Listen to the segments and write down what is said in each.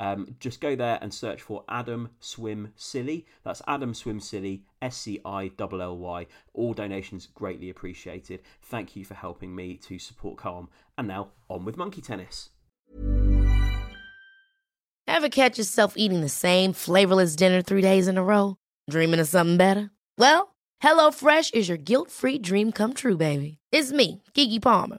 Um, just go there and search for Adam Swim Silly. That's Adam Swim Silly, S C I L L Y. All donations greatly appreciated. Thank you for helping me to support Calm. And now on with Monkey Tennis. Ever catch yourself eating the same flavorless dinner three days in a row? Dreaming of something better? Well, HelloFresh is your guilt free dream come true, baby. It's me, Keke Palmer.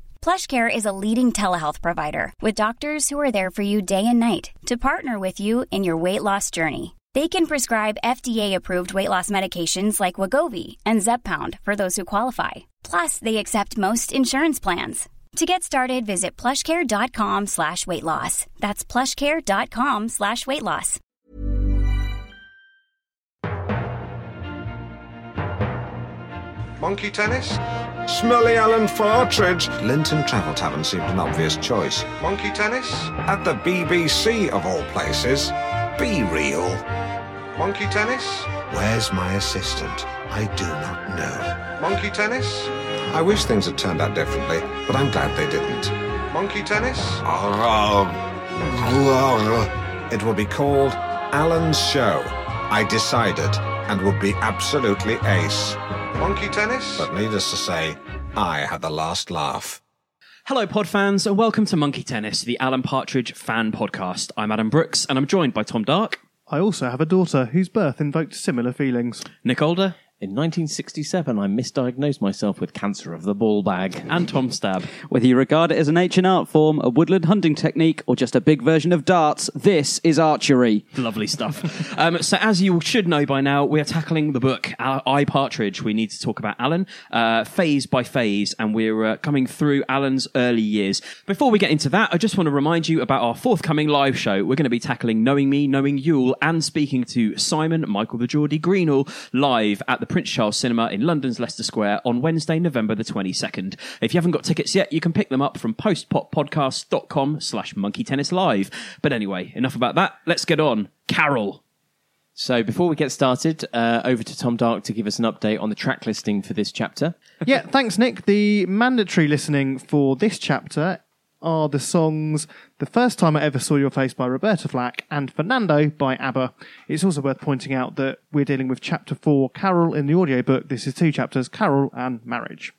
PlushCare is a leading telehealth provider with doctors who are there for you day and night to partner with you in your weight loss journey. They can prescribe FDA-approved weight loss medications like Wegovy and Zepbound for those who qualify. Plus, they accept most insurance plans. To get started, visit plushcare.com slash weight loss. That's plushcare.com slash weight loss. Monkey tennis? Smelly Alan Partridge. Linton Travel Tavern seemed an obvious choice. Monkey tennis? At the BBC, of all places. Be real. Monkey tennis? Where's my assistant? I do not know. Monkey tennis? I wish things had turned out differently, but I'm glad they didn't. Monkey tennis? It will be called Alan's Show. I decided, and would be absolutely ace. Monkey tennis? But needless to say, I had the last laugh. Hello, pod fans, and welcome to Monkey Tennis, the Alan Partridge fan podcast. I'm Adam Brooks, and I'm joined by Tom Dark, I also have a daughter whose birth invoked similar feelings. Nick Older, In 1967, I misdiagnosed myself with cancer of the ball bag. and Tom Stab. Whether you regard it as an ancient art form, a woodland hunting technique, or just a big version of darts, this is archery. Lovely stuff. um, so, as you should know by now, we are tackling the book Our I Partridge. We need to talk about Alan uh, phase by phase, and we're uh, coming through Alan's early years. Before we get into that, I just want to remind you about our forthcoming live show. We're going to be tackling Knowing Me, Knowing Yule, and speaking to Simon Michael the Geordie Greenall live at the Prince Charles Cinema in London's Leicester Square on Wednesday, November the 22nd. If you haven't got tickets yet, you can pick them up from postpoppodcast.com slash monkey tennis live. But anyway, enough about that. Let's get on. Carol. So, before we get started, uh, over to Tom Dark to give us an update on the track listing for this chapter. yeah, thanks, Nick. The mandatory listening for this chapter are the songs The First Time I Ever Saw Your Face by Roberta Flack and Fernando by ABBA. It's also worth pointing out that we're dealing with chapter four, Carol in the audiobook. This is two chapters, Carol and Marriage.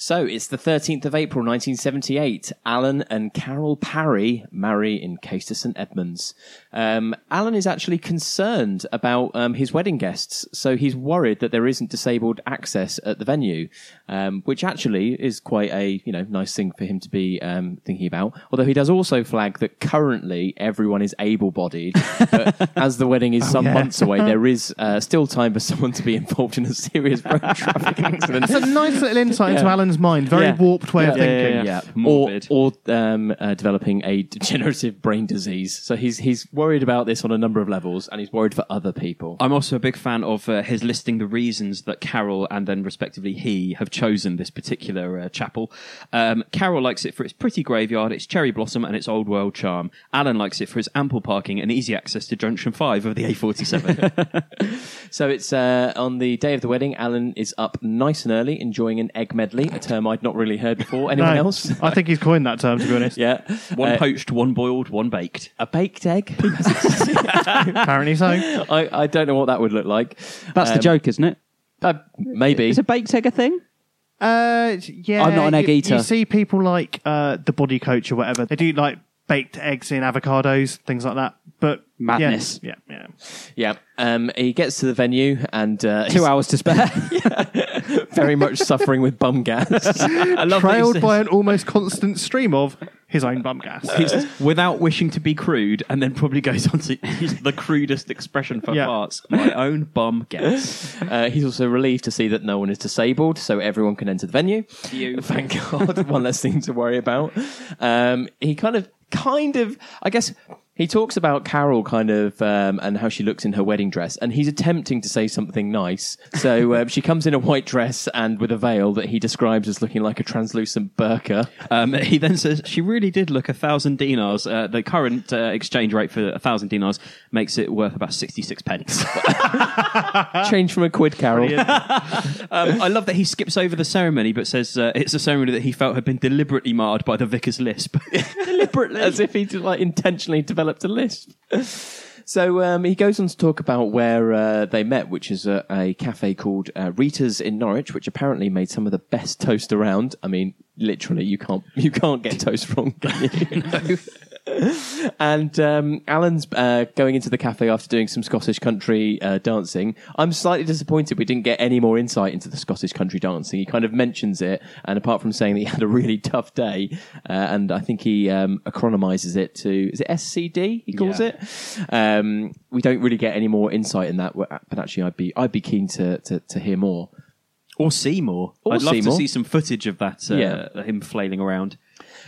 So, it's the 13th of April 1978. Alan and Carol Parry marry in Caistor St Edmunds. Um, Alan is actually concerned about um, his wedding guests, so he's worried that there isn't disabled access at the venue, um, which actually is quite a you know nice thing for him to be um, thinking about. Although he does also flag that currently everyone is able-bodied, but as the wedding is some yeah. months away, there is uh, still time for someone to be involved in a serious road traffic accident. It's a nice little insight into Yeah. Alan's mind. Very Yeah. warped way of Yeah, thinking. yeah, Or, Morbid. or um, uh, developing a degenerative brain disease. So he's he's worried about this on a number of levels, and he's worried for other people. I'm also a big fan of uh, his listing the reasons that Carol and then respectively he have chosen this particular uh, chapel. Um, Carol likes it for its pretty graveyard, its cherry blossom, and its old world charm. Alan likes it for its ample parking and easy access to Junction 5 of the A47. So it's uh, on the day of the wedding. Alan is up nice and early, enjoying an egg medley a term I'd not really heard before. Anyone No, else? I think he's coined that term, to be honest. yeah. One Uh, poached, one boiled, one baked. a baked egg. Apparently so. I, I don't know what that would look like. That's the Um, joke, isn't it? Uh, maybe. Is a baked egg a thing? Uh, yeah. I'm not an egg you, eater. You see people like uh, the body coach or whatever. They do like baked eggs in avocados, things like that. But yeah, Madness. Yeah, yeah. Yeah. Um, he gets to the venue and uh, Two hours to spare. Very much suffering with bum gas. I love that he Trailed says- by an almost constant stream of his own bum gas. He's- without wishing to be crude, and then probably goes on to use the crudest expression for Yeah. farts. My own bum gas. Uh, he's also relieved to see that no one is disabled, so everyone can enter the venue. You. Thank God, one less thing to worry about. Um, he kind of, kind of, I guess. He talks about Carol kind of um, and how she looks in her wedding dress, and he's attempting to say something nice. So um, she comes in a white dress and with a veil that he describes as looking like a translucent burqa. Um, he then says she really did look a thousand dinars. Uh, the current uh, exchange rate for a thousand dinars makes it worth about sixty-six pence. Change from a quid, Carol. um, I love that he skips over the ceremony, but says uh, it's a ceremony that he felt had been deliberately marred by the vicar's lisp. deliberately, as if he like intentionally developed a lisp. So um, he goes on to talk about where uh, they met, which is a, a cafe called uh, Rita's in Norwich, which apparently made some of the best toast around. I mean, literally, you can't you can't get toast wrong. Can you? and um, Alan's uh, going into the cafe after doing some Scottish country uh, dancing. I'm slightly disappointed we didn't get any more insight into the Scottish country dancing. He kind of mentions it, and apart from saying that he had a really tough day, uh, and I think he um, acronymizes it to is it SCD? He calls Yeah. it. Um, we don't really get any more insight in that, but actually, I'd be I'd be keen to to, to hear more. or Seymour. Or I'd love to see some footage of that. Uh, Yeah. him flailing around.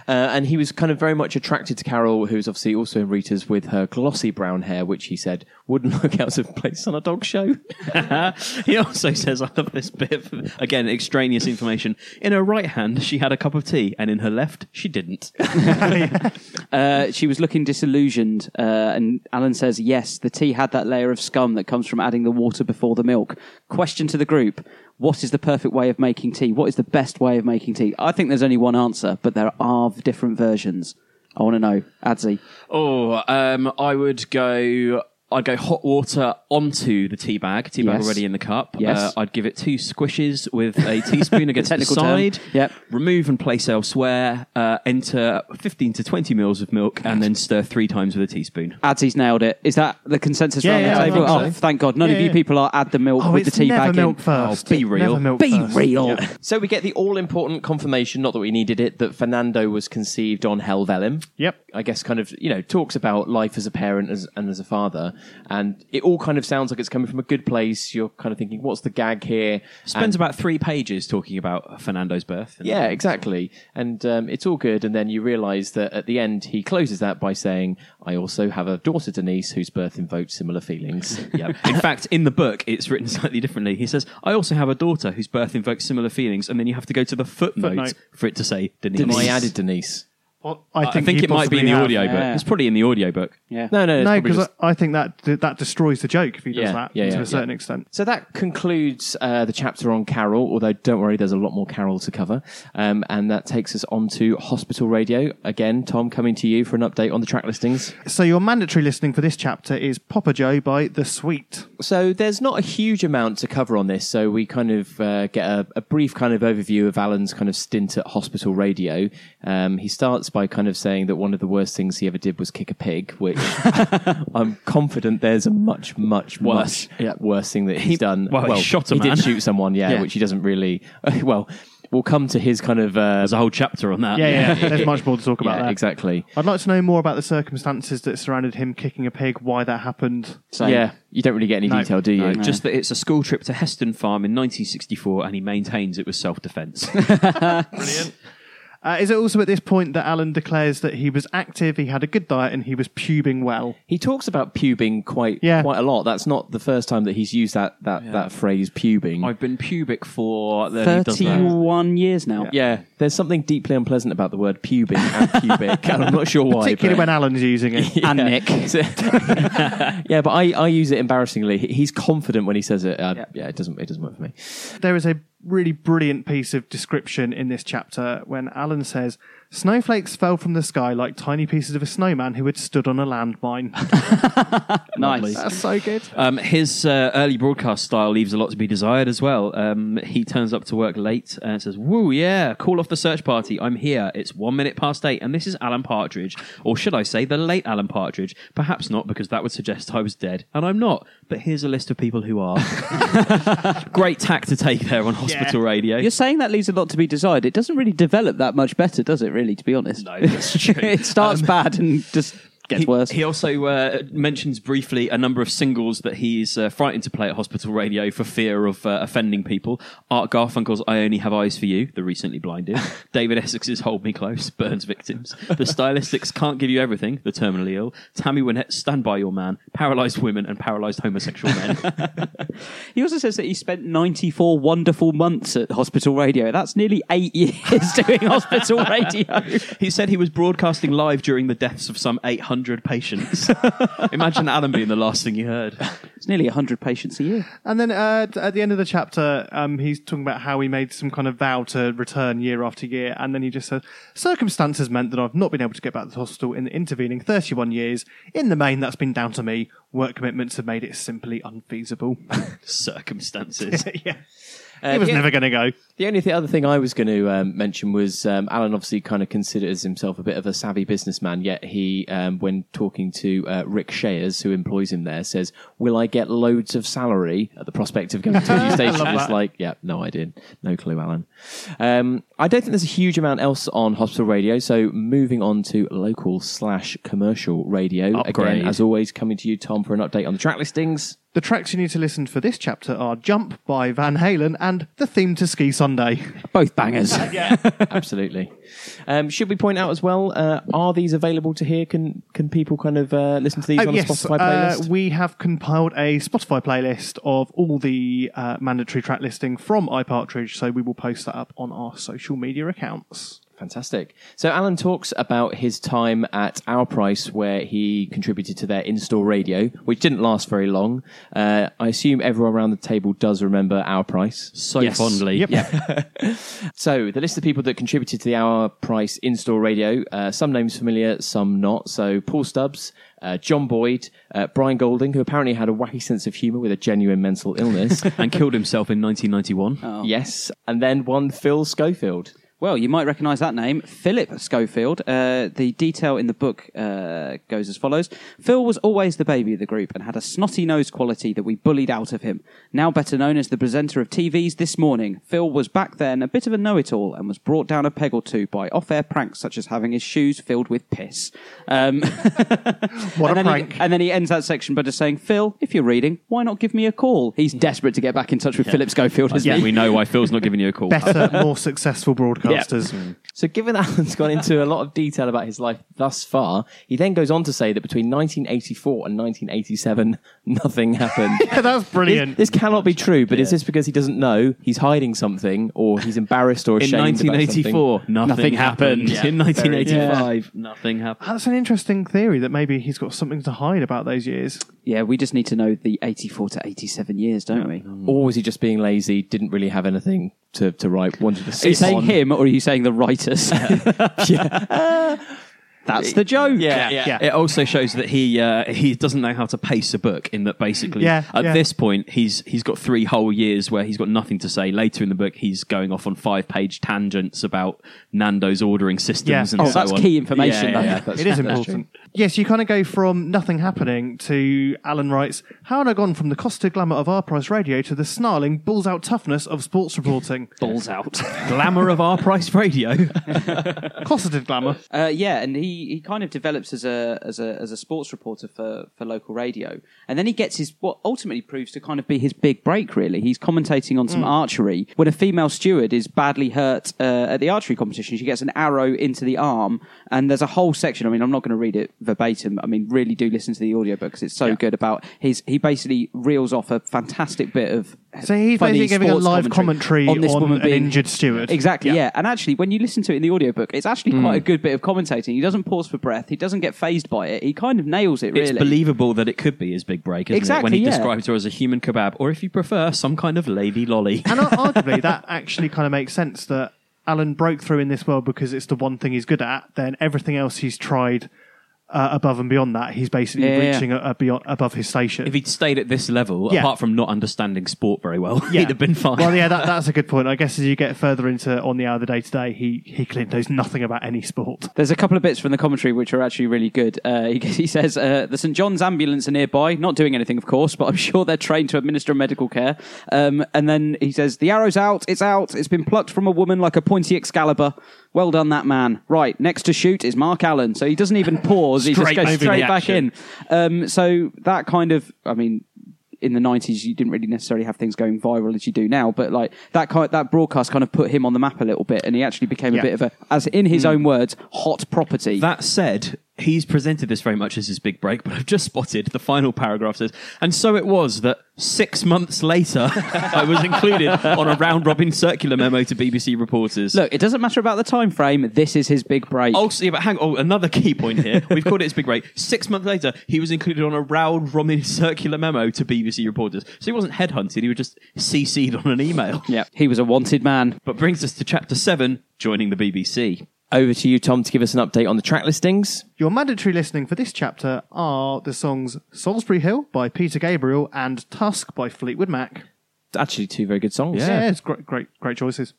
Uh, and he was kind of very much attracted to Carol, who's obviously also in Rita's with her glossy brown hair, which he said wouldn't look out of place on a dog show. he also says, I love this bit, of, again, extraneous information. In her right hand, she had a cup of tea, and in her left, she didn't. Uh, she was looking disillusioned, uh, and Alan says, "Yes, the tea had that layer of scum that comes from adding the water before the milk." Question to the group: What is the perfect way of making tea? What is the best way of making tea? I think there's only one answer, but there are different versions. I want to know, Adzi. Oh, um, I would go. I'd go hot water onto the tea bag, tea bag Yes. already in the cup. Yes. Uh, I'd give it two squishes with a teaspoon against the Technical term. side. Yep. Remove and place elsewhere. Uh, enter 15 to 20 mils of milk and then stir three times with a teaspoon. Adzi's nailed it. Is that the consensus Yeah, around yeah, the I table? think Oh, thank God! None Yeah, of you yeah. people are add the milk Oh, with it's the tea never bag milk in. first. Oh, be real. Never milk Be first. real. so we get the all important confirmation, not that we needed it, that Fernando was conceived on Helvellyn. Yep. I guess kind of, you know, talks about life as a parent as, and as a father. And it all kind of sounds like it's coming from a good place. You're kind of thinking, what's the gag here? Spends And- about three pages talking about Fernando's birth. Yeah, exactly. And um, it's all good. And then you realise that at the end, he closes that by saying, I also have a daughter, Denise, whose birth invoked similar feelings. Yeah. In fact, in the book, it's written slightly differently. He says, I also have a daughter whose birth invokes similar feelings, and then you have to go to the footnote, Footnote. for it to say Denise. Denise. I added Denise. Well, I think, you it might be in the have. audiobook. Yeah. It's probably in the audiobook. Yeah. No, no, No, because just- I, I think that that destroys the joke if he does Yeah, that yeah, to yeah, a certain yeah. extent. So that concludes uh, the chapter on Carol, although don't worry, there's a lot more Carol to cover. Um, and that takes us on to Hospital Radio. Again, Tom, coming to you for an update on the track listings. So your mandatory listening for this chapter is Papa Joe by The Sweet. So there's not a huge amount to cover on this. So we kind of uh, get a, a brief kind of overview of Alan's kind of stint at Hospital Radio. Um, he starts by kind of saying that one of the worst things he ever did was kick a pig, which I'm confident there's a much, much Worse. much yeah, worse thing that he's done. well, he shot a he man. did shoot someone, yeah, Yeah. which he doesn't really. Well, we'll come to his kind of. Uh, There's a whole chapter on that. Yeah, yeah. There's much more to talk about yeah, that. exactly. I'd like to know more about the circumstances that surrounded him kicking a pig, why that happened. Same. Yeah, you don't really get any No, detail, do you? No, Just that it's a school trip to Heston Farm in 1964, and he maintains it was self-defence. Uh, is it also at this point that Alan declares that he was active, he had a good diet, and he was pubing well? He talks about pubing quite Yeah. quite a lot. That's not the first time that he's used that that, that phrase pubing. I've been pubic for. Then he does that. Thirty-one years now. yeah, There's something deeply unpleasant about the word pubic and pubic, and I'm not sure why. Particularly but- when Alan's using it. And Nick. yeah, but I, I use it embarrassingly. He's confident when he says it. Uh, Yeah. yeah. it doesn't it doesn't work for me. There is a really brilliant piece of description in this chapter when Alan says, Snowflakes fell from the sky like tiny pieces of a snowman who had stood on a landmine. Nice. That's so good. Um, his uh, early broadcast style leaves a lot to be desired as well. Um, he turns up to work late and says, Woo, yeah, call off the search party. I'm here. It's one minute past eight, and this is Alan Partridge. Or should I say, the late Alan Partridge? Perhaps not, because that would suggest I was dead, and I'm not. But here's a list of people who are. Great tack to take there on hospital radio. You're saying that leaves a lot to be desired. It doesn't really develop that much better, does it? Really, to be honest. No, that's true. it starts um, bad and just gets he, worse. He also uh, mentions briefly a number of singles that he's uh, frightened to play at hospital radio for fear of uh, offending people. Art Garfunkel's "I Only Have Eyes for You," the recently blinded. David Essex's "Hold Me Close," burns victims. The Stylistics "Can't Give You Everything," the terminally ill. Tammy Wynette's "Stand By Your Man," paralysed women and paralysed homosexual men. He also says that he spent 94 wonderful months at hospital radio. That's nearly eight years doing hospital radio. he said he was broadcasting live during the deaths of some 800 patients. Imagine Alan being the last thing you heard. It's nearly 100 patients a year. And then uh, t- at the end of the chapter, um, he's talking about how he made some kind of vow to return year after year. And then he just says, Circumstances meant that I've not been able to get back to the hospital in the intervening 31 years. In the main, that's been down to me. Work commitments have made it simply unfeasible. Circumstances. yeah. Uh, he was never going to go. The only th- other thing I was going to um, mention was um, Alan obviously kind of considers himself a bit of a savvy businessman, yet he, um, when talking to uh, Rick Shayers, who employs him there, says, Will I get loads of salary at the prospect of going to a new station? It's like, yeah, no idea. No clue, Alan. Um, I don't think there's a huge amount else on hospital radio, so moving on to local slash commercial radio. Upgrade. Again, as always, coming to you, Tom, for an update on the track listings. The tracks you need to listen for this chapter are Jump by Van Halen and the theme to Ski Sunday. Both bangers. Yeah, absolutely. Um, should we point out as well? Uh, are these available to hear? Can can people kind of uh, listen to these Oh, on yes, a Spotify uh, playlist? we have compiled a Spotify playlist of all the uh, mandatory track listing from iPartridge, so we will post that up on our social media accounts. Fantastic. So Alan talks about his time at Our Price, where he contributed to their in-store radio, which didn't last very long. Uh, I assume everyone around the table does remember Our Price. So Yes. fondly. So the list of people that contributed to the Our Price in-store radio, uh, some names familiar, some not. So Paul Stubbs, uh, John Boyd, uh, Brian Golding, who apparently had a wacky sense of humour with a genuine mental illness. and killed himself in 1991. Yes, and then one Phil Schofield. Well, you might recognise that name, Philip Schofield. Uh, the detail in the book uh, goes as follows Phil was always the baby of the group and had a snotty nose quality that we bullied out of him. Now better known as the presenter of TV's This Morning, Phil was back then a bit of a know it all and was brought down a peg or two by off air pranks such as having his shoes filled with piss. Um, What and a then prank. He, and then he ends that section by just saying, Phil, if you're reading, why not give me a call? He's desperate to get back in touch with Philip Schofield, isn't Yeah, he? we know why Phil's not giving you a call. Better, more successful broadcasters. So, given Alan's gone into a lot of detail about his life thus far, he then goes on to say that between 1984 and 1987, nothing happened. Yeah, that's brilliant. This, this cannot be true, but is this because he doesn't know he's hiding something, or he's embarrassed or In ashamed? about 1984, nothing, Nothing happened. happened. In 1985, nothing happened. That's an interesting theory that maybe he's got something to hide about those years. Yeah, we just need to know the 84 to 87 years, don't we? something? Or was he just being lazy? Didn't really have anything to, to write. Wanted to Are you saying him or are you saying the writers? Uh, That's the joke. Yeah, yeah. Yeah. It also shows that he uh, he doesn't know how to pace a book. In that, basically, Yeah, at yeah. this point, he's he's got three whole years where he's got nothing to say. Later in the book, he's going off on five page tangents about Nando's ordering systems. Yeah. and Oh, so that's on. key information, Yeah, yeah, yeah. That's- It is important. Yes, you kind of go from nothing happening to Alan writes, How had I gone from the costed glamour of our price radio to the snarling, balls out toughness of sports reporting? Balls out. Glamour of our price radio. Cosseted glamour. Uh, yeah, and he, he kind of develops as a as a as a sports reporter for, for local radio, and then he gets his what ultimately proves to kind of be his big break. Really, he's commentating on some archery when a female steward is badly hurt uh, at the archery competition. She gets an arrow into the arm, and there's a whole section. I mean, I'm not going to read it verbatim. I mean, really do listen to the audiobook because it's so good. About his he basically reels off a fantastic bit of So he's funny basically giving a live commentary on this on woman an being injured steward. Exactly, Yeah. yeah. And actually, when you listen to it in the audiobook, it's actually quite mm. a good bit of commentating. He doesn't pause for breath. He doesn't get phased by it. He kind of nails it. Really, It's believable that it could be his big break, isn't it? When he yeah. describes her as a human kebab, or if you prefer, some kind of lady lolly. And arguably, that actually kind of makes sense that Alan broke through in this world because it's the one thing he's good at. Then everything else he's tried uh, above and beyond that, he's basically Yeah, yeah, reaching A, a beyond, above his station. If he'd stayed at this level, Yeah. apart from not understanding sport very well, he'd have been fine. Well, yeah, that, that's a good point. I guess as you get further into on the hour of the day today, he he clearly knows nothing about any sport. There's a couple of bits from the commentary which are actually really good. Uh, he, he says uh, the St John's ambulance are nearby, not doing anything, of course, but I'm sure they're trained to administer medical care. Um, and then he says the arrow's out, it's out, it's been plucked from a woman like a pointy Excalibur. Well done, that man. Right, next to shoot is Mark Allen. So he doesn't even pause; he just Straight goes moving straight the back action. in. Um, so that kind of, I mean. In the nineties, you didn't really necessarily have things going viral as you do now, but like that kind, that broadcast kind of put him on the map a little bit, and he actually became Yeah. a bit of a, as in his own words, hot property. That said, he's presented this very much as his big break, but I've just spotted the final paragraph says, and so it was that six months later, I was included on a round robin circular memo to BBC reporters. Look, it doesn't matter about the time frame. This is his big break. Oh, see, but hang on. Oh, another key point here. We've called it his big break. Six months later, he was included on a round robin circular memo to BBC reporters. So he wasn't headhunted, he was just CC'd on an email. yeah, he was a wanted man. But brings us to chapter seven, joining the BBC. Over to you, Tom, to give us an update on the track listings. Your mandatory listening for this chapter are the songs Solsbury Hill by Peter Gabriel and Tusk by Fleetwood Mac. Actually, two very good songs. Yeah, it's great, great, great choices.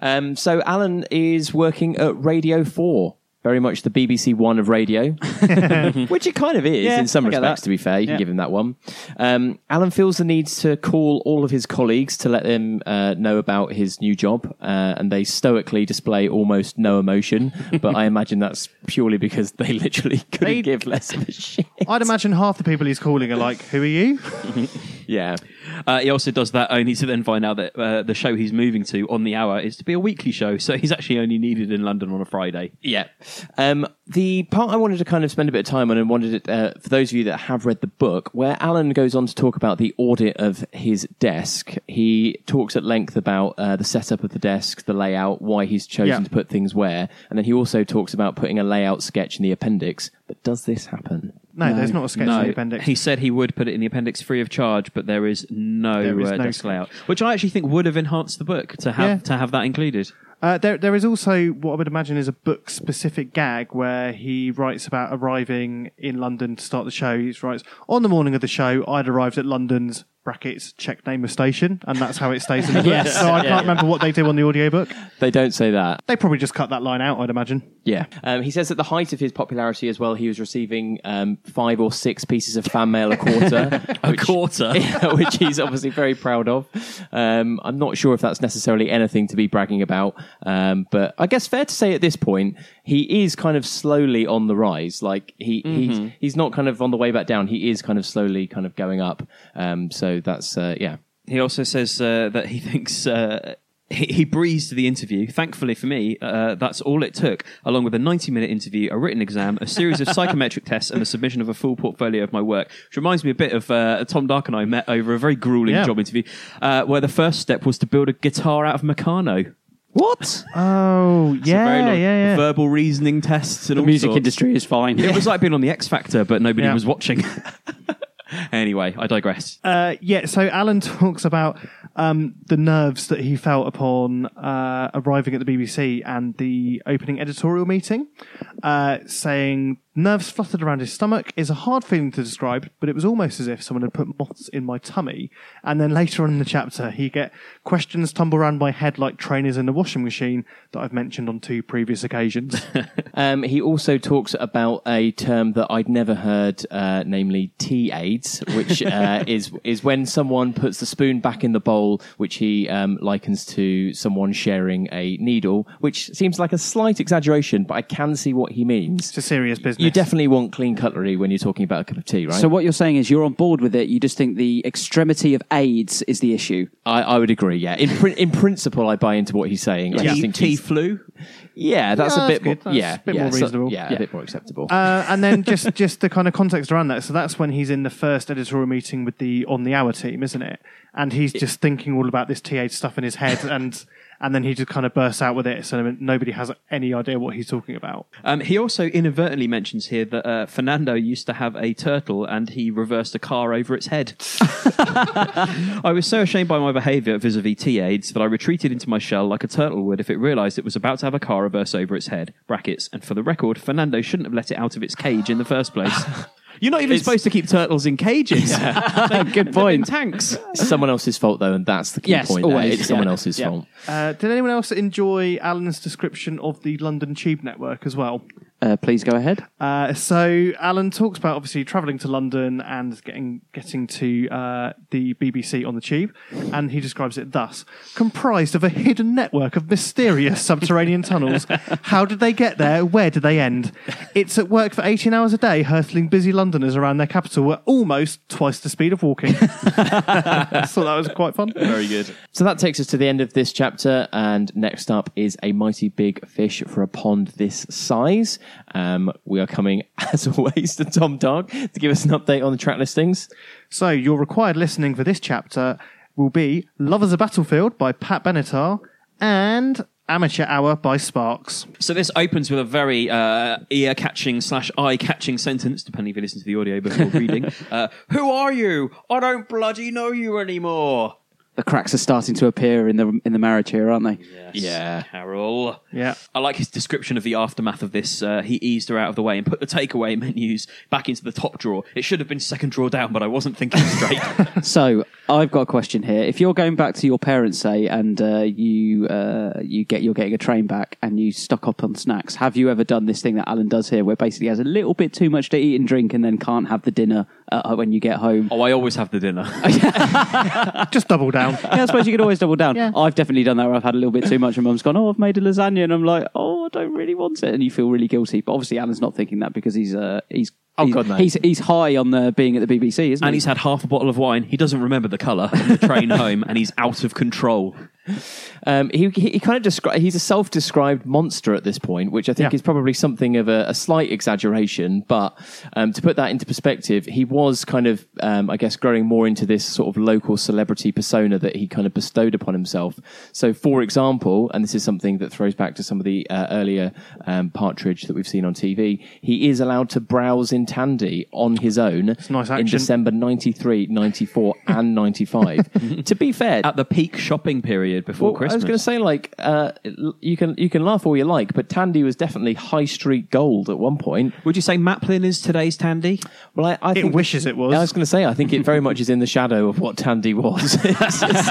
Um, so Alan is working at Radio 4. Very much the BBC One of radio, which it kind of is Yeah, in some I respects. To be fair, you can give him that one. Um, Alan feels the need to call all of his colleagues to let them uh, know about his new job, uh, and they stoically display almost no emotion. but I imagine that's purely because they literally couldn't They- give less of a shit. I'd imagine half the people he's calling are like, "Who are you?" Yeah. Uh, he also does that only to then find out that uh, the show he's moving to on the hour is to be a weekly show. So he's actually only needed in London on a Friday. Yeah. Um, the part I wanted to kind of spend a bit of time on and wanted it, uh, for those of you that have read the book, where Alan goes on to talk about the audit of his desk, he talks at length about uh, the setup of the desk, the layout, why he's chosen Yeah. to put things where, and then he also talks about putting a layout sketch in the appendix. But does this happen? No, there's not a sketch in the appendix. He said he would put it in the appendix free of charge, but there is no, There is uh, no desk layout, which I actually think would have enhanced the book to have Yeah. to have that included. Uh, there, there is also what I would imagine is a book specific gag where he writes about arriving in London to start the show. He writes, On the morning of the show, I'd arrived at London's brackets check name of station, and that's how it stays in the book. Yes. So I can't remember what they do on the audiobook. They don't say that. They probably just cut that line out, I'd imagine. Yeah. Um, he says at the height of his popularity as well, he was receiving um, five or six pieces of fan mail a quarter. A quarter. which he's obviously very proud of. Um, I'm not sure if that's necessarily anything to be bragging about, um, but I guess fair to say at this point he is kind of slowly on the rise. Like he he's, he's not kind of on the way back down. He is kind of slowly kind of going up. Um, so that's uh, yeah. He also says uh, that he thinks uh, he, he breezed the interview. Thankfully for me, uh, that's all it took, along with a 90 minute interview, a written exam, a series of psychometric tests, and the submission of a full portfolio of my work. Which reminds me a bit of uh, Tom Dark and I met over a very grueling Yeah. job interview, uh, where the first step was to build a guitar out of Meccano. What? Oh, It's a very yeah, long- yeah, yeah. Verbal reasoning tests and The all music sorts. industry is fine. It was like being on the X Factor, but nobody Yeah. was watching. Anyway, I digress. Uh, yeah, so Alan talks about um, the nerves that he felt upon uh, arriving at the BBC and the opening editorial meeting, uh, saying nerves fluttered around his stomach is a hard feeling to describe, but it was almost as if someone had put moths in my tummy. And then later on in the chapter, he get questions tumble around my head like trainers in a washing machine that I've mentioned on two previous occasions. Um, he also talks about a term that I'd never heard, uh, namely tea aids, which uh, is is when someone puts the spoon back in the bowl, which he um, likens to someone sharing a needle, which seems like a slight exaggeration, but I can see what he means. it's a serious business. You definitely want clean cutlery when you're talking about a cup of tea, right? So what you're saying is you're on board with it. You just think the extremity of AIDS is the issue. I, I would agree. Yeah, in prin- in principle, I buy into what he's saying. I just think tea he's- flu. Yeah, that's Yeah, a that's bit more. That's yeah, a bit yeah, more so- reasonable. yeah, Yeah. a bit more acceptable. Uh, and then just just the kind of context around that. So that's when he's in the first editorial meeting with the on the hour team, isn't it? And he's just thinking all about this TA stuff in his head, and and then he just kind of bursts out with it. So nobody has any idea what he's talking about. Um, he also inadvertently mentions here that uh, Fernando used to have a turtle and he reversed a car over its head. I was so ashamed by my behaviour vis-a-vis tea aids that I retreated into my shell like a turtle would if it realised it was about to have a car reverse over its head. Brackets. And for the record, Fernando shouldn't have let it out of its cage in the first place. You're not even supposed to keep turtles in cages. Good point. Tanks. It's someone else's fault though, and that's the key Yes, point. there. always, It's someone yeah. else's Yeah. fault. Uh, did anyone else enjoy Alan's description of the London Tube network as well? Uh, please go ahead. Uh, so Alan talks about obviously travelling to London and getting getting to uh, the BBC on the tube, and he describes it thus: comprised of a hidden network of mysterious subterranean tunnels. How did they get there? Where did they end? It's at work for 18 hours a day, hurtling busy Londoners around their capital at almost twice the speed of walking. so that was quite fun. Very good. So that takes us to the end of this chapter, and next up is a mighty big fish for a pond this size. Um, we are coming, as always, to Tom Dog to give us an update on the track listings. So your required listening for this chapter will be "Lovers a Battlefield" by Pat Benatar and "Amateur Hour" by Sparks. So this opens with a very uh, ear-catching slash eye-catching sentence, depending if you listen to the audio before reading. Uh, Who are you? I don't bloody know you anymore. The cracks are starting to appear in the in the marriage here, aren't they? Yes, Yeah. Carol. Yeah. I like his description of the aftermath of this. Uh, he eased her out of the way and put the takeaway menus back into the top drawer. It should have been second drawer down, but I wasn't thinking straight. So I've got a question here. If you're going back to your parents, say, and uh, you uh, you get you're getting a train back and you stock up on snacks, have you ever done this thing that Alan does here, where basically has a little bit too much to eat and drink, and then can't have the dinner uh, when you get home? oh, I always have the dinner. Just double down. Yeah, I suppose you could always double down. Yeah. I've definitely done that where I've had a little bit too much and mum's gone, oh, I've made a lasagna. And I'm like, oh, I don't really want it. And you feel really guilty. But obviously, Alan's not thinking that because he's, uh, he's, Oh, he's, God, no. he's, he's high on the being at the BBC, isn't and he? And he's had half a bottle of wine. He doesn't remember the colour on the train home, and he's out of control. Um, he, he, he kind of describe he's a self-described monster at this point, which I think Yeah. is probably something of a, a slight exaggeration. But um, to put that into perspective, he was kind of, um, I guess, growing more into this sort of local celebrity persona that he kind of bestowed upon himself. So, for example, and this is something that throws back to some of the uh, earlier um, Partridge that we've seen on TV, he is allowed to browse in Tandy on his own nice in. December 93, 94, and 95. to be fair, At the peak shopping period before well, Christmas. I was going to say, like, uh, you can you can laugh all you like, but Tandy was definitely high street gold at one point. Would you say Maplin is today's Tandy? Well, I, I It think wishes it was. I was going to say, I think it very much is in the shadow of what Tandy was. it's, just,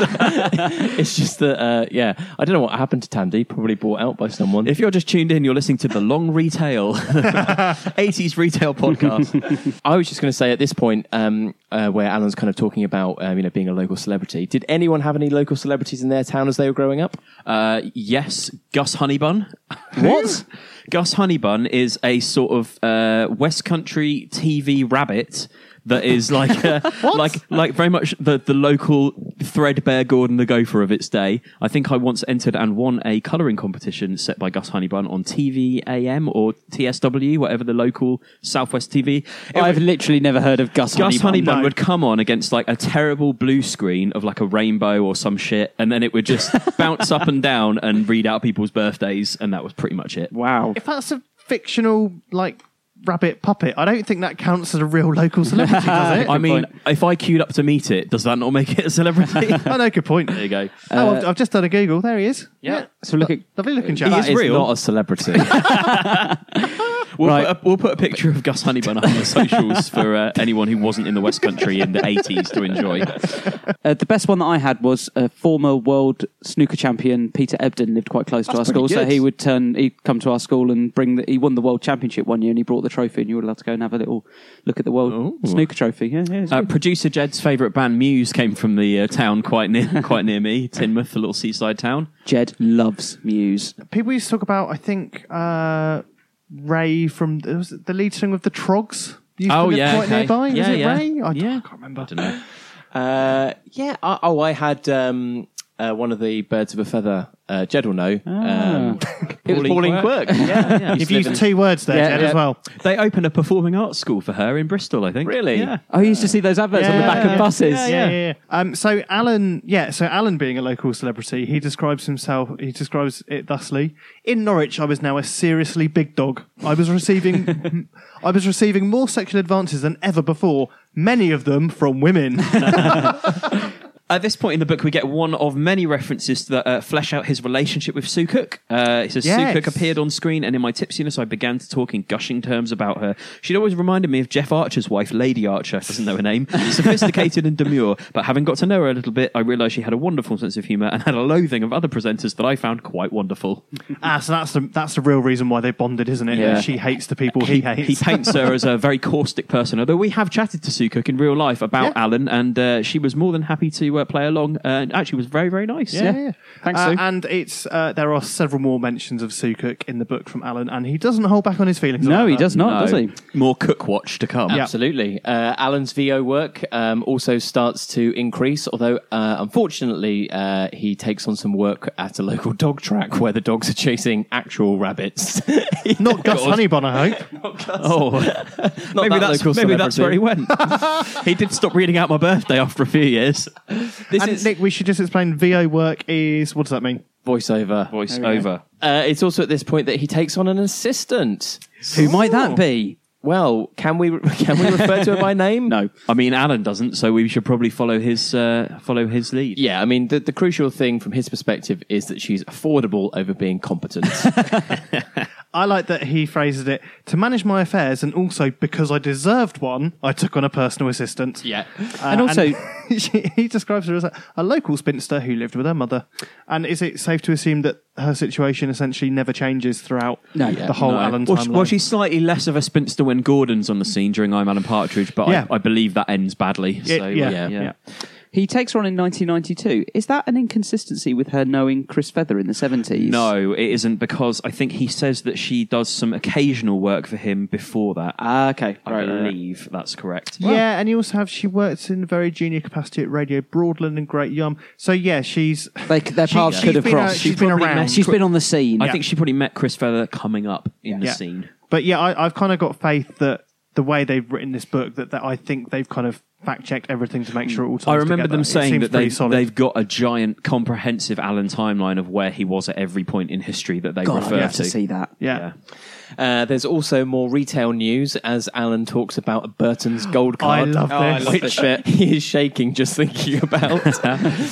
it's just that, uh, yeah, I don't know what happened to Tandy. Probably bought out by someone. If you're just tuned in, you're listening to the Long Retail 80s Retail podcast. I was just going to say at this point, um, uh, where Alan's kind of talking about, um, you know, being a local celebrity. Did anyone have any local celebrities in their town as they were growing up? Uh, yes, Gus Honeybun. What? Gus Honeybun is a sort of uh, West Country TV rabbit that is like uh, like like very much the the local threadbare Gordon the Gopher of its day. I think I once entered and won a colouring competition set by Gus Honeybun on TV AM or TSW, whatever the local Southwest TV. It I've was- literally never heard of Gus, Gus Honeybun. Honeybun No. would come on against like a terrible blue screen of like a rainbow or some shit, and then it would just bounce up and down and read out people's birthdays, and that was pretty much it. Wow. if that's a fictional like rabbit puppet, I don't think that counts as a real local celebrity, does it? I mean, if I queued up to meet it, does that not make it a celebrity? I know, good point. there you go. oh, I've, I've just done a Google. There he is. Yeah. So look at Lovely looking chap. He That is is real. not a celebrity. We'll, Right. put a, we'll put a picture of Gus Honeybun up on the socials for uh, anyone who wasn't in the West Country in the 80s to enjoy. Uh, the best one that I had was a former world snooker champion Peter Ebdon lived quite close to our school, pretty so he would turn. He'd come to our school and bring. The, he won the world championship one year, and he brought the trophy, and you were allowed to go and have a little look at the world Ooh. snooker trophy. Yeah, yeah. Uh, producer Jed's favourite band, Muse, came from the uh, town quite near, quite near me, Teignmouth, a little seaside town. Jed loves Muse. People used to talk about, I think, uh, Ray from was it the lead singer of the Troggs. Used to Oh, live yeah, quite okay. nearby. Yeah, was it yeah. Ray? I, Yeah. I can't remember. I don't know. Uh, yeah. I, oh, I had um, uh, one of the birds of a feather. Uh, Jed will know. Um, it was Pauline Pauline Quirk. Quirk. Yeah, yeah. You've used two words there, Yeah, Jed, yeah. as well. They opened a performing arts school for her in Bristol, I think. Really? Yeah. Oh, you used to see those adverts on the back of buses. Yeah, yeah, yeah. Um, so Alan, yeah, so Alan being a local celebrity, he describes himself. He describes it thusly: In Norwich, I was now a seriously big dog. I was receiving, I was receiving more sexual advances than ever before. Many of them from women. At this point in the book, we get one of many references that uh, flesh out his relationship with Sue Cook. Uh, it says Yes. Sue Cook appeared on screen, and in my tipsiness, I began to talk in gushing terms about her. She'd always reminded me of Jeff Archer's wife, Lady Archer. Doesn't know her name. Sophisticated and demure, but having got to know her a little bit, I realised she had a wonderful sense of humour and had a loathing of other presenters that I found quite wonderful. ah, so that's the that's the real reason why they bonded, isn't it? Yeah. She hates the people he, hates. He paints her as a very caustic person, although we have chatted to Sue Cook in real life about Yeah. Alan, and uh, she was more than happy to uh, play along. Uh, and actually was very, very nice. Yeah, yeah. Thanks, Uh, Sue. and it's uh, there are several more mentions of Sue Cook in the book from Alan, and he doesn't hold back on his feelings. No, about he her. does not, does he? More Cook watch to come. Absolutely. Uh, Alan's VO work um, also starts to increase, although uh, unfortunately uh, he takes on some work at a local dog track where the dogs are chasing actual rabbits. Not Gus Honeybun, I hope. Oh, maybe that that's local maybe that's where he went. he did stop reading out my birthday after a few years. This and is Nick, we should just explain VO work is what does that mean? voiceover. Voiceover. Uh, it's also at this point that he takes on an assistant. Who might that be? Well, can we can we refer to her by name? No. I mean, Alan doesn't, so we should probably follow his uh, follow his lead. Yeah, I mean the, the crucial thing from his perspective is that she's affordable over being competent. I like that he phrases it to manage my affairs, and also because I deserved one, I took on a personal assistant. yeah. Uh, And also- she, he describes her as a, a local spinster who lived with her mother. And is it safe to assume that her situation essentially never changes throughout No. the whole No. Alan well, timeline? well, she's slightly less of a spinster when Gordon's on the scene during I'm Alan Partridge, but Yeah. I, I believe that ends badly. Yeah, So, yeah, yeah. yeah. He takes her on in 1992. Is that an inconsistency with her knowing Chris Feather in the 70s? No, it isn't because I think he says that she does some occasional work for him before that. Ah, okay. I Right, right, right. believe that's correct. Yeah, and you also have she works in a very junior capacity at Radio Broadland and Great Yum. So yeah, she's They, their She- paths she's could have been, crossed. she's been probably around. messed She's been on the scene. I think she probably met Chris Feather coming up in the Yeah. scene. But yeah, I, I've kind of got faith that the way they've written this book, that, that I think they've kind of fact checked everything to make sure it all I remember together. them saying that they've, they've got a giant, comprehensive Alan timeline of where he was at every point in history that they God, refer I'd have to. to see that. yeah. Uh, there's also more retail news as Alan talks about a Burton's gold card. I card. love this. which he is shaking just thinking about.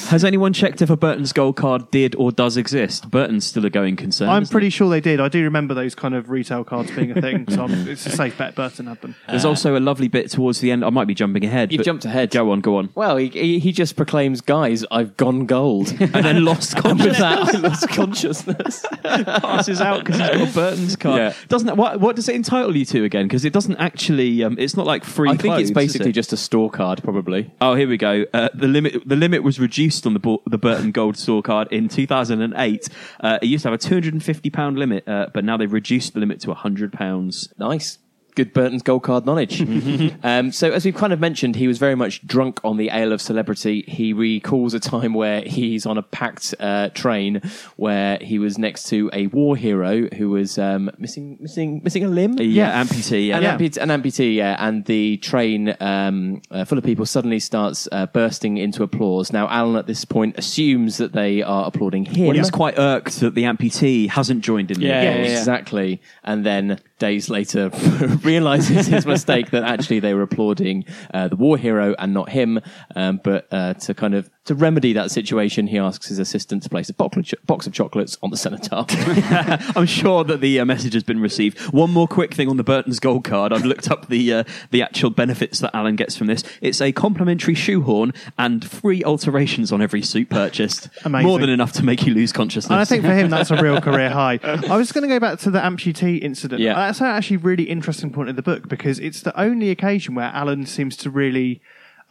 Has anyone checked if a Burton's gold card did or does exist? Burton's still a going concern. I'm isn't pretty it? sure they did. I do remember those kind of retail cards being a thing, so I'm, it's a safe bet Burton had them. There's also a lovely bit towards the end. I might be jumping ahead. But jumped ahead. Go on, go on. well, he, he, he just proclaims, "Guys, I've gone gold," And then lost consciousness. I lost consciousness. passes out because he's got Burton's card. Yeah. Doesn't that, what, what does it entitle you to again? Because it doesn't actually. Um, it's not like free. I think clothes, it's basically it? just a store card, probably. Oh, here we go. Uh, the limit the limit was reduced on the Bo- the Burton Gold Store card in 2008. Uh, it used to have a 250 pound limit, uh, but now they've reduced the limit to 100 pounds. Nice. Good Burton's gold card knowledge. um, so, as we've kind of mentioned, he was very much drunk on the ale of celebrity. He recalls a time where he's on a packed uh, train where he was next to a war hero who was um, missing, missing, missing a limb. Yeah, amputee. Yeah. An, Yeah. amputee, an amputee, yeah, and the train um, uh, full of people suddenly starts uh, bursting into applause. Now, Alan at this point assumes that they are applauding him. Well, he's quite irked that the amputee hasn't joined in. the Yeah, applause. exactly. And then days later, realizes his mistake that actually they were applauding uh, the war hero and not him. Um, but uh, to kind of to remedy that situation, he asks his assistant to place a box of ch- box of chocolates on the cenotaph. I'm sure that the uh, message has been received. One more quick thing on the Burton's Gold card. I've looked up the uh, the actual benefits that Alan gets from this. It's a complimentary shoehorn and free alterations on every suit purchased. Amazing. More than enough to make you lose consciousness. And I think for him, that's a real career high. I was going to go back to the amputee incident. Yeah. That's actually a really interesting point in the book because it's the only occasion where Alan seems to really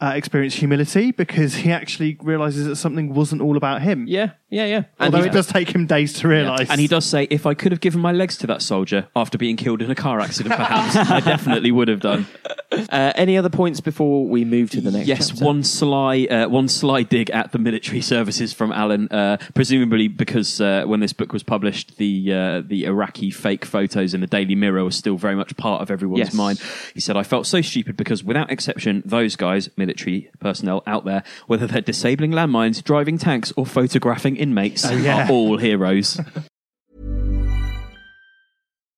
uh, experience humility because he actually realizes that something wasn't all about him. Yeah, yeah, yeah. Although he- it does take him days to realize. And he does say, if I could have given my legs to that soldier after being killed in a car accident, perhaps I definitely would have done. Uh, any other points before we move to the next? Yes, chapter? one sly, uh, one sly dig at the military services from Alan, uh, presumably because uh, when this book was published, the uh, the Iraqi fake photos in the Daily Mirror were still very much part of everyone's Yes. mind. He said, "I felt so stupid because, without exception, those guys, military personnel out there, whether they're disabling landmines, driving tanks, or photographing inmates, oh, yeah. are all heroes."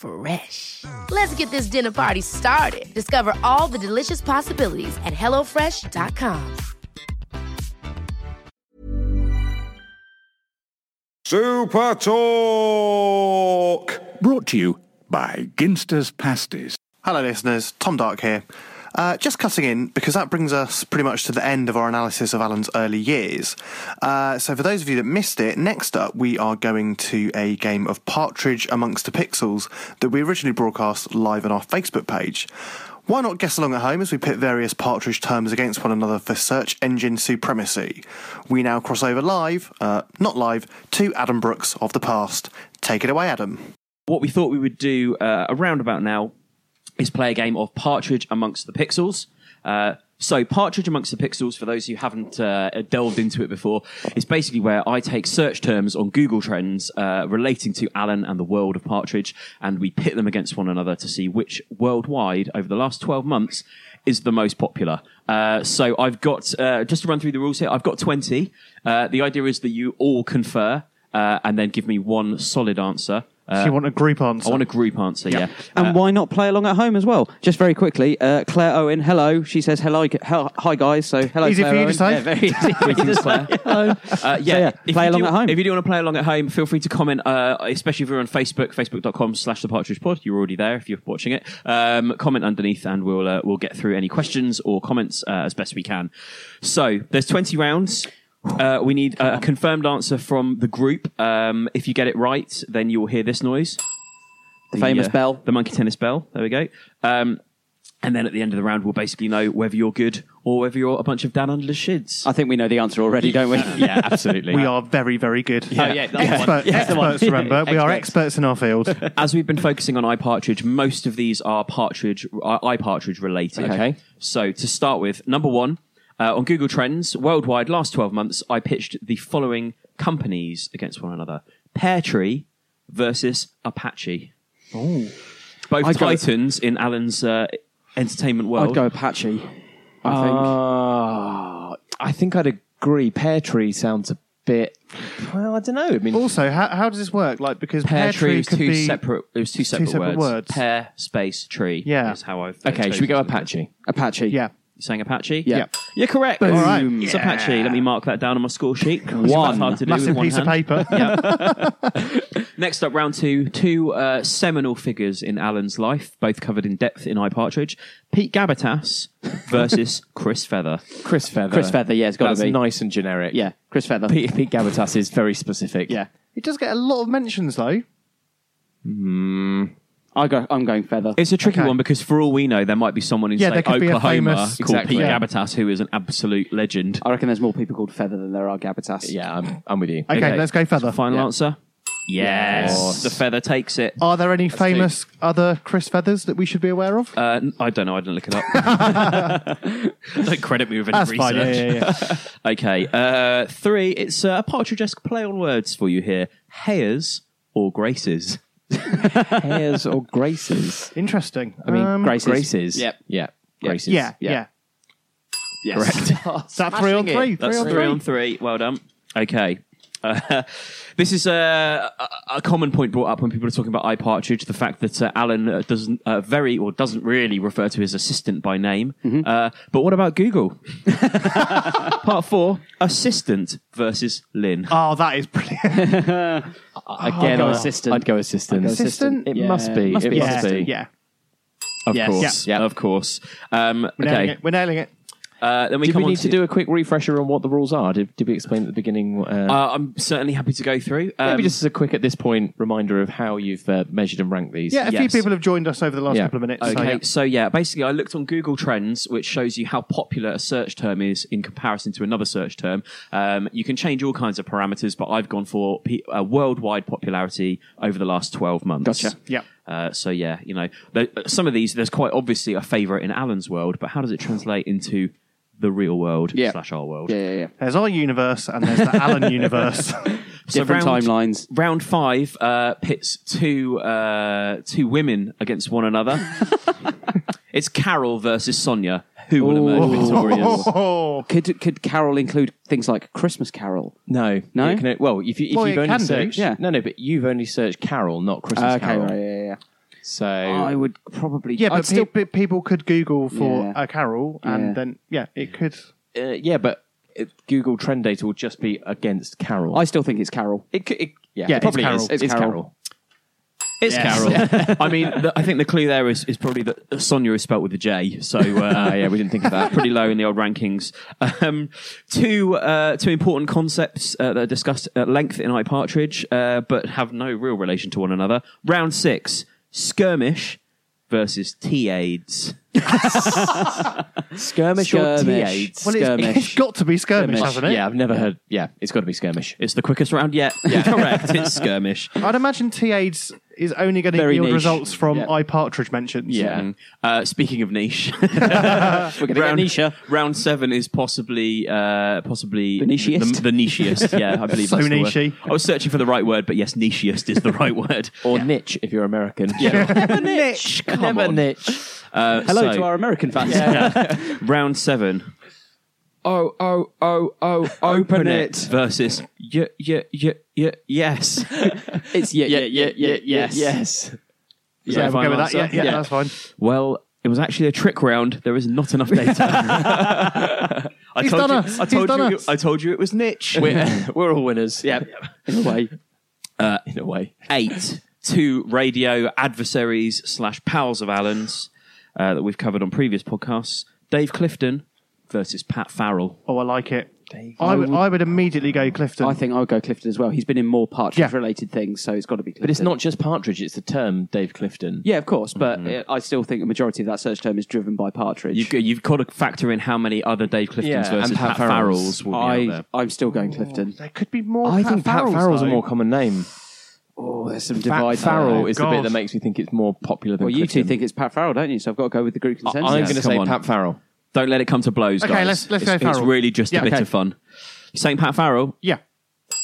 Fresh. Let's get this dinner party started. Discover all the delicious possibilities at hellofresh.com. Super Talk! Brought to you by Ginster's Pasties. Hello, listeners. Tom Dark here. Uh, just cutting in because that brings us pretty much to the end of our analysis of Alan's early years. Uh, so, for those of you that missed it, next up we are going to a game of Partridge Amongst the Pixels that we originally broadcast live on our Facebook page. Why not guess along at home as we pit various Partridge terms against one another for search engine supremacy? We now cross over live, uh, not live, to Adam Brooks of the past. Take it away, Adam. what we thought we would do uh, around about now is play a game of Partridge Amongst the Pixels. Uh, so, Partridge Amongst the Pixels, for those who haven't uh, delved into it before, is basically where I take search terms on Google Trends uh, relating to Alan and the world of Partridge, and we pit them against one another to see which worldwide, over the last 12 months, is the most popular. Uh, so, I've got, uh, just to run through the rules here, I've got 20. Uh, the idea is that you all confer uh, and then give me one solid answer. So, you want a group answer? I want a group answer, yeah. And Uh, why not play along at home as well? Just very quickly, uh, Claire Owen, hello. She says hello, hel- hi guys. So hello, Easy Claire for you Owen. to say. Yeah, very easy. Greetings, Claire. hello. Uh, yeah, yeah, if play along do, at home. If you do want to play along at home, feel free to comment, uh, especially if you're on Facebook, facebook.com slash the Partridge Pod. You're already there if you're watching it. Um, comment underneath and we'll, uh, we'll get through any questions or comments uh, as best we can. So there's 20 rounds. Uh, we need uh, a confirmed answer from the group. Um, if you get it right, then you'll hear this noise. The famous bell. The monkey tennis bell. There we go. Um, and then at the end of the round, we'll basically know whether you're good or whether you're a bunch of down under the shids. I think we know the answer already, don't we? yeah, absolutely. We are very, very good. Oh, yeah, that's the one. Expert, Yeah, that's the experts, remember. We are Experts. experts in our field. As we've been focusing on iPartridge, most of these are Partridge, uh, iPartridge related. Okay. So to start with, number one, uh, on Google Trends, worldwide, last 12 months, I pitched the following companies against one another. Pear Tree versus Apache. Oh. Both I'd go- titans in Alan's uh, entertainment world. I'd go Apache. I think. Uh, I think I'd agree. Pear tree sounds a bit. Well, I don't know. I mean, Also, how, how does this work? Like, because Pear pear, tree tree was could two be separate. It was two separate, separate words. words. Pear space tree. Yeah. is how I've. uh, okay, should we go Apache? Apache. Yeah. You saying Apache? Yeah. Yep. You're correct. Boom. All right. It's Apache. Let me mark that down on my score sheet. One. Hard to do Massive with one piece of hand. paper. Next up, round two. Two uh, seminal figures in Alan's life, both covered in depth in iPartridge. Pete Gabatas versus Chris Feather. Chris Feather. Chris Feather, yeah, it's got to be. nice and generic. Yeah, Chris Feather. Pete, Pete Gabatas is very specific. Yeah. It does get a lot of mentions though. I go, I'm going Feather. It's a tricky Okay. one because, for all we know, there might be someone in Yeah, say, there could be a Oklahoma famous- called Exactly. Pete Yeah. Gabatas, who is an absolute legend. I reckon there's more people called Feather than there are Gabatas. Yeah, I'm, I'm with you. Okay, let's go feather. Final Yeah. answer. Yes. Yes. the feather takes it. Are there any famous other Chris Feathers that we should be aware of? Uh, n- I don't know. I didn't look it up. don't credit me with any That's research. fine. Yeah, yeah, yeah. Okay. Uh, three. It's uh, a partridge-esque play on words for you here. Hayers or Graces? Hairs or Graces? Interesting. I mean, Um, Graces. Graces. Yep. Yeah. Graces. Yeah, yeah. Yes. Correct. Is that three on Smashing it. three? That's on three three. on three. Well done. Okay. Uh, this is uh, a, a common point brought up when people are talking about iPartridge, the fact that uh, Alan uh, doesn't uh, very or doesn't really refer to his assistant by name. Uh, but what about Google? Part four: assistant versus Lynn. Oh, that is brilliant. Again, I'd go assistant. I'd go assistant. I'd go assistant. It Yeah. must be. Must it be must assistant. be. yeah, Of Yes. course, Yeah. of course. Um, we're nailing okay, it. We're nailing it. Uh, then we Did come we on need to do a quick refresher on what the rules are? Did, did we explain at the beginning? Uh, Uh, I'm certainly happy to go through. Um, maybe just as a quick at this point reminder of how you've uh, measured and ranked these. Yeah, a few people have joined us over the last Yeah. couple of minutes. so, Okay, yeah. so yeah, basically, I looked on Google Trends, which shows you how popular a search term is in comparison to another search term. Um, you can change all kinds of parameters, but I've gone for pe- uh, worldwide popularity over the last 12 months. Gotcha. Yeah. Uh, so yeah, you know, th- some of these, there's quite obviously a favourite in Alan's world, but how does it translate into the real world Yeah. slash our world? Yeah, yeah, yeah. There's our universe and there's the Alan universe. So Different round- timelines. Round five uh, pits two uh, two women against one another. it's Carol versus Sonia. Who will emerge victorious? oh, Could could Carol include things like Christmas Carol? No, No? It can- well, if, you, if Well, you've it only can do, searched, yeah. no, no, but you've only searched Carol, not Christmas okay, Carol. right, yeah, yeah, yeah. So I would probably. yeah, I'd but still. pe- pe- people could Google for Yeah. a Carol, and Yeah. then yeah, it could. uh, yeah, but it, Google Trend data will just be against Carol. I still think it's Carol. it, could- it, yeah, Yeah, it probably it's Carol. is. It's It's Carol. Carol. It's Carol. I mean, the, I think the clue there is, is probably that Sonia is spelt with a J. So uh, Ah, yeah, we didn't think of that. pretty low in the old rankings. Um, two uh, two important concepts uh, that are discussed at length in iPartridge, uh, but have no real relation to one another. Round six: skirmish versus T-AIDS. Skirmish, or Skirmish. T-AIDS? Well, it's, Skirmish. it's got to be skirmish, Skirmish. hasn't it? Yeah, I've never heard. Yeah, it's got to be skirmish. It's the quickest round yet. Yeah, Correct. It's skirmish. I'd imagine T-AIDS is only going to Very yield niche. results from Yeah. iPartridge mentions. Yeah. Uh, speaking of niche, We're going to get round, Nisha. round seven is possibly uh, possibly The nichiest? The, the nichiest, yeah, I believe So that's the word. nichey. I was searching for the right word, but yes, nichiest is the right word. Or niche if you're American. Never niche, come Never on. niche. Uh, Hello so, to our American fans. round seven. Oh oh oh oh! Open it versus yeah yeah yeah yeah yes. It's yeah, yeah, yeah, yeah, yes. Yes. Is Yeah, that a final with that. Yeah, answer? yeah, that's fine. Well, it was actually a trick round. There is not enough data. I He's told done you. us. I He's told done you. us. I told you it was niche. We're, we're all winners. Yeah, in a way. Uh, In a way. eight two radio adversaries slash pals of Alan's uh, that we've covered on previous podcasts. Dave Clifton versus Pat Farrell. Oh, I like it. I would, I would immediately go Clifton. I think I would go Clifton as well. He's been in more Yeah. Partridge-related things, so it's got to be Clifton. But it's not just Partridge, it's the term Dave Clifton. Yeah, of course, but uh, I still think the majority of that search term is driven by Partridge. You've, got- you've got to factor in how many other Dave Cliftons Yeah, versus and Pat, Pat Farrells Farrells. will be out I, there. I'm still going Clifton. there could be more. I Pat think Pat Farrells, Farrell's a though. more common name. Oh, there's some Pat divide. Farrell Oh, is the bit that makes me think it's more popular than Well, you two Clifton. think it's Pat Farrell, don't you? So I've got to go with the group I- consensus. I'm going to Come say on. Pat Farrell. Don't let it come to blows, Okay, guys. let's- let's it's, go It's Farrell. really just Yeah, a bit okay. of fun. You're saying Pat Farrell? Yeah.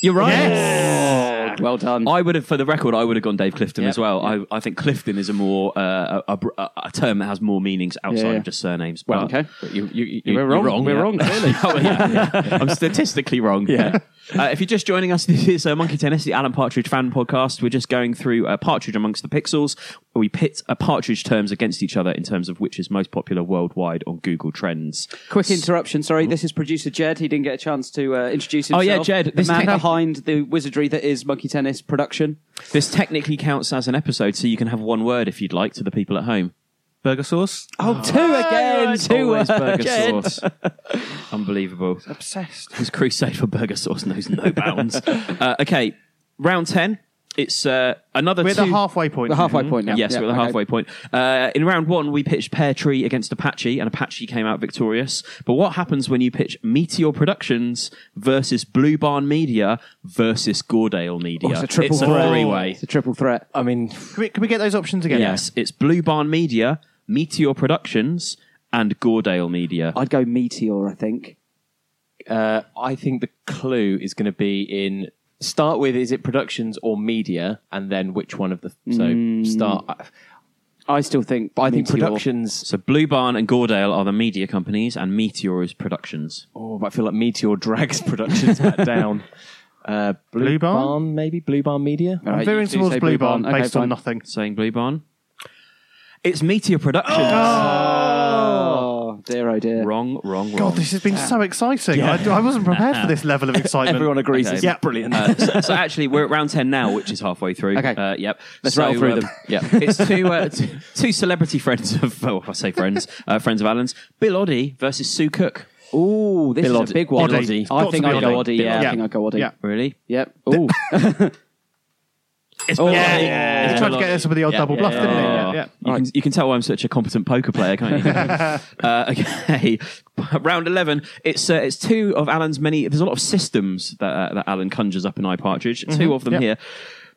You're right. Yes. well done. I would have, for the record, I would have gone Dave Clifton Yep. as well. I, I think Clifton is a more uh, a, a, a term that has more meanings outside Yeah, yeah. of just surnames. Well, but okay. But you, you, you, you- we're you're wrong. wrong, We're yeah. wrong, clearly. Oh, yeah, yeah. I'm statistically wrong. Yeah. Uh, if you're just joining us, this is uh, Monkey Tennis, the Alan Partridge fan podcast. We're just going through uh, Partridge Amongst the Pixels, where we pit uh, Partridge terms against each other in terms of which is most popular worldwide on Google Trends. Quick interruption. Sorry, this is producer Jed. He didn't get a chance to uh, introduce himself. Oh, yeah, Jed. the This man technic- behind the wizardry that is Monkey Tennis production. This technically counts as an episode, so you can have one word if you'd like to the people at home. Burger sauce. Oh, two again. Two Always burger Jed. sauce. Unbelievable. Obsessed. His crusade for burger sauce knows no bounds. uh, okay, round 10. It's uh, another We're at two... the halfway point. The halfway point now. Yes, Yeah, we're at the okay. halfway point. Uh, in round one, we pitched Pear Tree against Apache, and Apache came out victorious. But what happens when you pitch Meteor Productions versus Blue Barn Media versus Goredale Media? Oh, it's a triple a threat. three-way. It's a triple threat. I mean, Can we, can we get those options again? Yes, it's Blue Barn Media, Meteor Productions, and Goredale Media. I'd go Meteor, I think. uh, I think the clue is going to be in start with is it productions or media, and then which one of the so start. I still think. But I think Meteor. productions. So Blue Barn and Goredale are the media companies, and Meteor is Productions. Oh, but I feel like Meteor drags productions back down. Uh, Blue, Blue Barn? maybe Blue Barn Media. I'm right, veering you two towards say Blue Barn, Okay, based on fine. nothing. Saying Blue Barn. It's Meteor Productions. Oh dear, oh dear. Wrong, wrong, wrong. God, this has been so exciting. I, I wasn't prepared for this level of excitement. Everyone agrees. Okay. Yeah. brilliant. Uh, so, so actually, we're at round ten now, which is halfway through. Okay. Uh, yep. Let's so, rattle through uh, them. Yeah. it's two, uh, two two celebrity friends of. Well, I say friends, uh, friends of Alan's. Bill Oddie versus Sue Cook. Ooh, this Bill is a big one. Oddie. It's I got think to be I'd go Oddie. Oddie. Yeah, I think I'd go Oddie. Really? Yep. Ooh. It's Oh, yeah, Oddie. yeah, He tried to get Oddie. us with the old Yeah, double yeah, bluff, yeah, didn't he? yeah. Yeah, yeah. You, can, you can tell why I'm such a competent poker player, can't you? uh, okay, round eleven. It's uh, it's two of Alan's many. There's a lot of systems that uh, that Alan conjures up in iPartridge. Two of them Yep. here.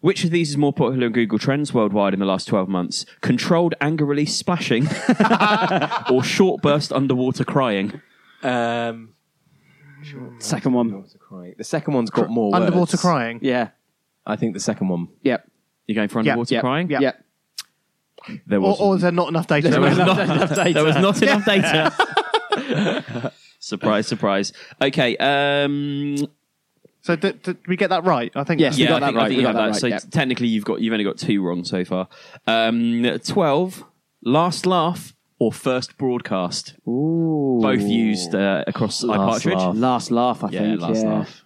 Which of these is more popular in Google Trends worldwide in the last 12 months? Controlled anger release splashing or short burst underwater crying? Um, Second one. crying. The second one's got more Underwater words. crying. Yeah. I think the second one. Yep. You're going for underwater Yep. crying? Yeah. Yep. There was, or is there not enough data? there was not, enough data. there was not enough data. surprise, surprise. Okay, um, So did, did we get that right? I think. Yes. We yeah, got I that think, right, we got got that that. right, So yeah. technically, you've got you've only got two wrong so far. Um, Twelve, last laugh or first broadcast, Ooh. both used uh, across Last iPartridge. laugh. Last laugh, I Yeah, think. last yeah. laugh.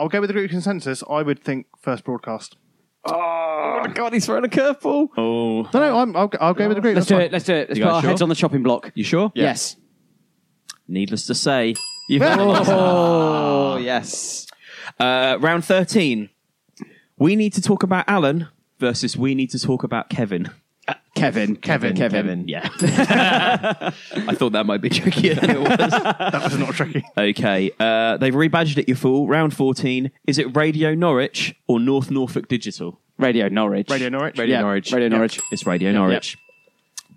I'll go with the group consensus. I would think first broadcast. Oh my god, he's throwing a curveball. Oh, No, no, I'm, I'll, go- I'll go with the group. Let's that's do fine. it. Let's do it. Let's You put guys our heads on the chopping block. you sure? Yes. Needless to say, you've Oh, yes. uh, round thirteen. We need to talk about Alan versus we need to talk about Kevin. Kevin. Kevin. Kevin. Kevin. Yeah, I thought that might be trickier than it was. That was not tricky. Okay, uh, they've rebadged it. You fool. Round fourteen. Is it Radio Norwich or North Norfolk Digital? Radio Norwich. Radio Norwich. Radio Yeah, Norwich. Radio Yeah. Norwich. It's Radio Norwich.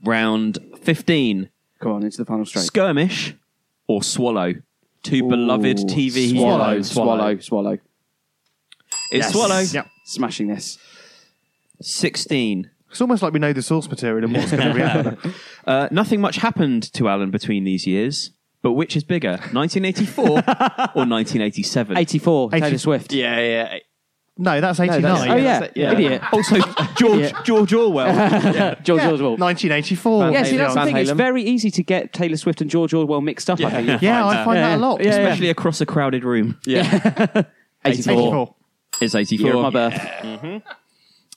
Round fifteen. Come on into the final straight. Skirmish or Swallow? Two beloved Ooh, TV. Swallow. heroes. Swallow. Swallow. It's Yes. Swallow. Yeah. Smashing this. Sixteen. It's almost like we know the source material and what's going to react. Uh, nothing much happened to Alan between these years. But which is bigger, 1984 or 1987? 84. Taylor 80 Swift. Yeah, yeah. No, that's 89. that's- Oh, yeah. That's yeah. Idiot. Also, George Yeah. George Orwell. George Yeah, Orwell. 1984. Yeah, see, that's the Van thing. It's Halen. very easy to get Taylor Swift and George Orwell mixed up, I think. Yeah, I find Yeah, that a lot. Yeah, yeah. Especially across a crowded room. Yeah. 84. 84. It's 84. Year of my birth.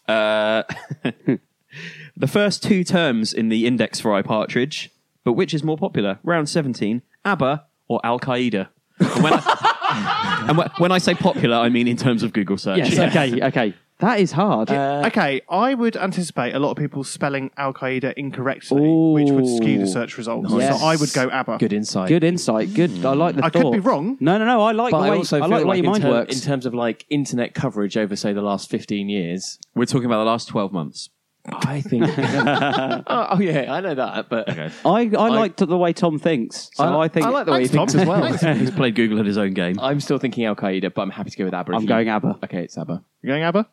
Uh, the first two terms in the index for iPartridge, but which is more popular? Round 17, ABBA or Al Qaeda? And when I, and wh- when I say popular, I mean in terms of Google search. Yes, okay, okay. That is hard. Uh, okay, I would anticipate a lot of people spelling Al Qaeda incorrectly, which would skew the search results. Yes. So I would go ABBA. Good insight. Good insight. Good. I like the I thought. could be wrong. No, no, no. I like But the I way, also I feel like the way like your in, mind ter- works. in terms of like internet coverage over, say, the last 15 years, We're talking about the last 12 months. I think. oh, oh, yeah, I know that, but I, I like the way Tom thinks. So I, I- think I like the way he Thanks, thinks Tom. as well. He's played Google at his own game. I'm still thinking Al Qaeda, but I'm happy to go with ABBA. I'm you- going ABBA. Okay, it's ABBA. You're going ABBA?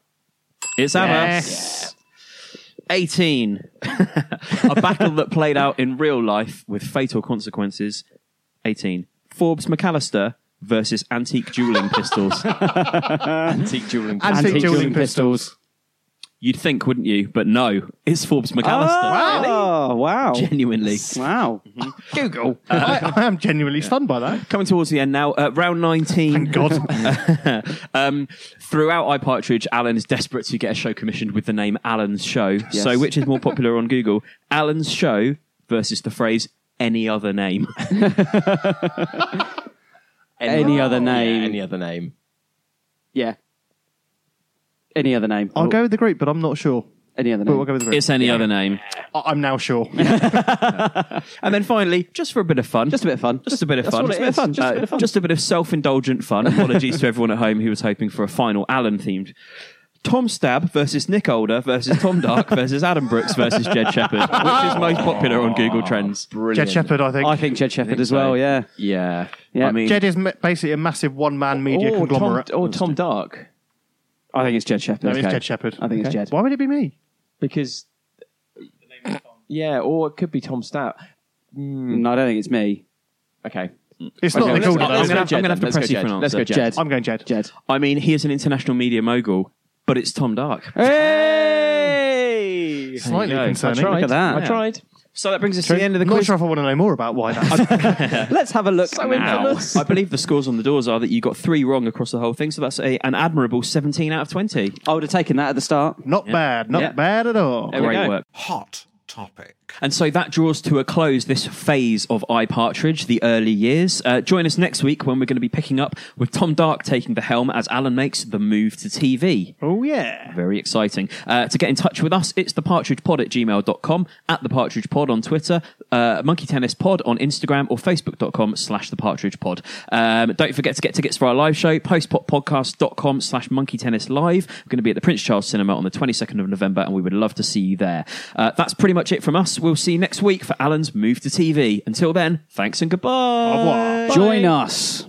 It's ABBA. Yes. 18. a battle that played out in real life with fatal consequences. 18. Forbes McAllister versus antique dueling pistols. Antique dueling Antique Antique dueling dueling pistols. You'd think, wouldn't you? But no, it's Forbes McAllister. Oh, wow. Genuinely. Wow. Google. I, I am genuinely stunned by that. Coming towards the end now, uh, round 19. Thank God. um, throughout iPartridge, Alan is desperate to get a show commissioned with the name Alan's Show. Yes. So, which is more popular on Google? Alan's Show versus the phrase any other name. Any other Yeah, name. any other name. Yeah. Any other name. I'll go with the group, but I'm not sure. Any other But name. we'll go with the group. It's any other name. I- I'm now sure. And then finally, just for a bit of fun. Just a bit of fun. Just a bit of That's fun. what it is. Just a Uh, bit of fun. just a bit of self-indulgent fun. Apologies to everyone at home who was hoping for a final Alan themed. Tom Stab versus Nick Older versus Tom Dark versus Adam Brooks versus Jed Shepherd, which is most popular on Google Trends. Jed Shepherd, I think. I think Jed Shepherd as well, yeah. Yeah. Yeah. I mean, Jed is ma- basically a massive one-man media or, Tom, conglomerate. or Tom Dark. I think it's Jed Shepherd. no, it's Okay. Jed Shepherd. I think it's Jed. Why would it be me? Because. Yeah, or it could be Tom Stout. Hmm. No, I don't think it's me. Okay. It's Okay, not let's- Nick let's though, I'm is gonna it? have- I'm gonna have to Let's go press you Jed. for an answer. Let's go answer. Jed. I'm going Jed. Jed. I mean, he is an international media mogul, but it's Tom Dark. Hey! Slightly There you go. concerning. I tried. Look at that. I Yeah. tried. So that brings us to the end of the I'm not quiz. sure if I want to know more about why that. Let's have a look now. I believe the scores on the doors are that you got three wrong across the whole thing, so that's a, an admirable 17 out of 20. I would have taken that at the start. not bad. Not Yeah. bad at all. There we Great go. work. Hot topic. And so that draws to a close this phase of iPartridge, the early years. Uh, join us next week when we're going to be picking up with Tom Dark taking the helm as Alan makes the move to TV. Oh, yeah. Very exciting. Uh, to get in touch with us, it's thepartridgepod at gmail.com, at thepartridgepod on Twitter, uh, Monkey Tennis Pod on Instagram, or facebook.com slash thepartridgepod. Um, don't forget to get tickets for our live show, postpoppodcast.com slash monkey tennis live. We're going to be at the Prince Charles Cinema on the 22nd of November, and we would love to see you there. Uh, that's pretty much it from us. We'll see you next week for Alan's move to TV. Until then, thanks and goodbye. Au revoir. Join us.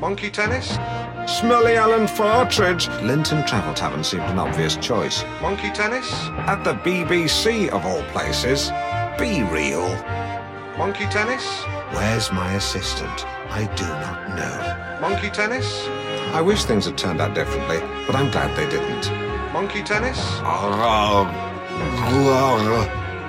Monkey tennis? Smelly Alan Partridge. Linton Travel Tavern seemed an obvious choice. Monkey tennis? At the BBC, of all places. Be real. Monkey tennis? Where's my assistant? I do not know. Monkey tennis? I wish things had turned out differently, but I'm glad they didn't. Monkey tennis?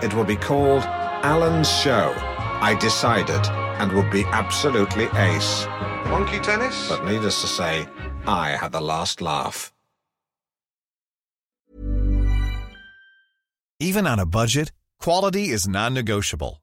It will be called Alan's Show. I decided, and would be absolutely ace. Monkey tennis? But needless to say, I had the last laugh. Even on a budget, quality is non-negotiable.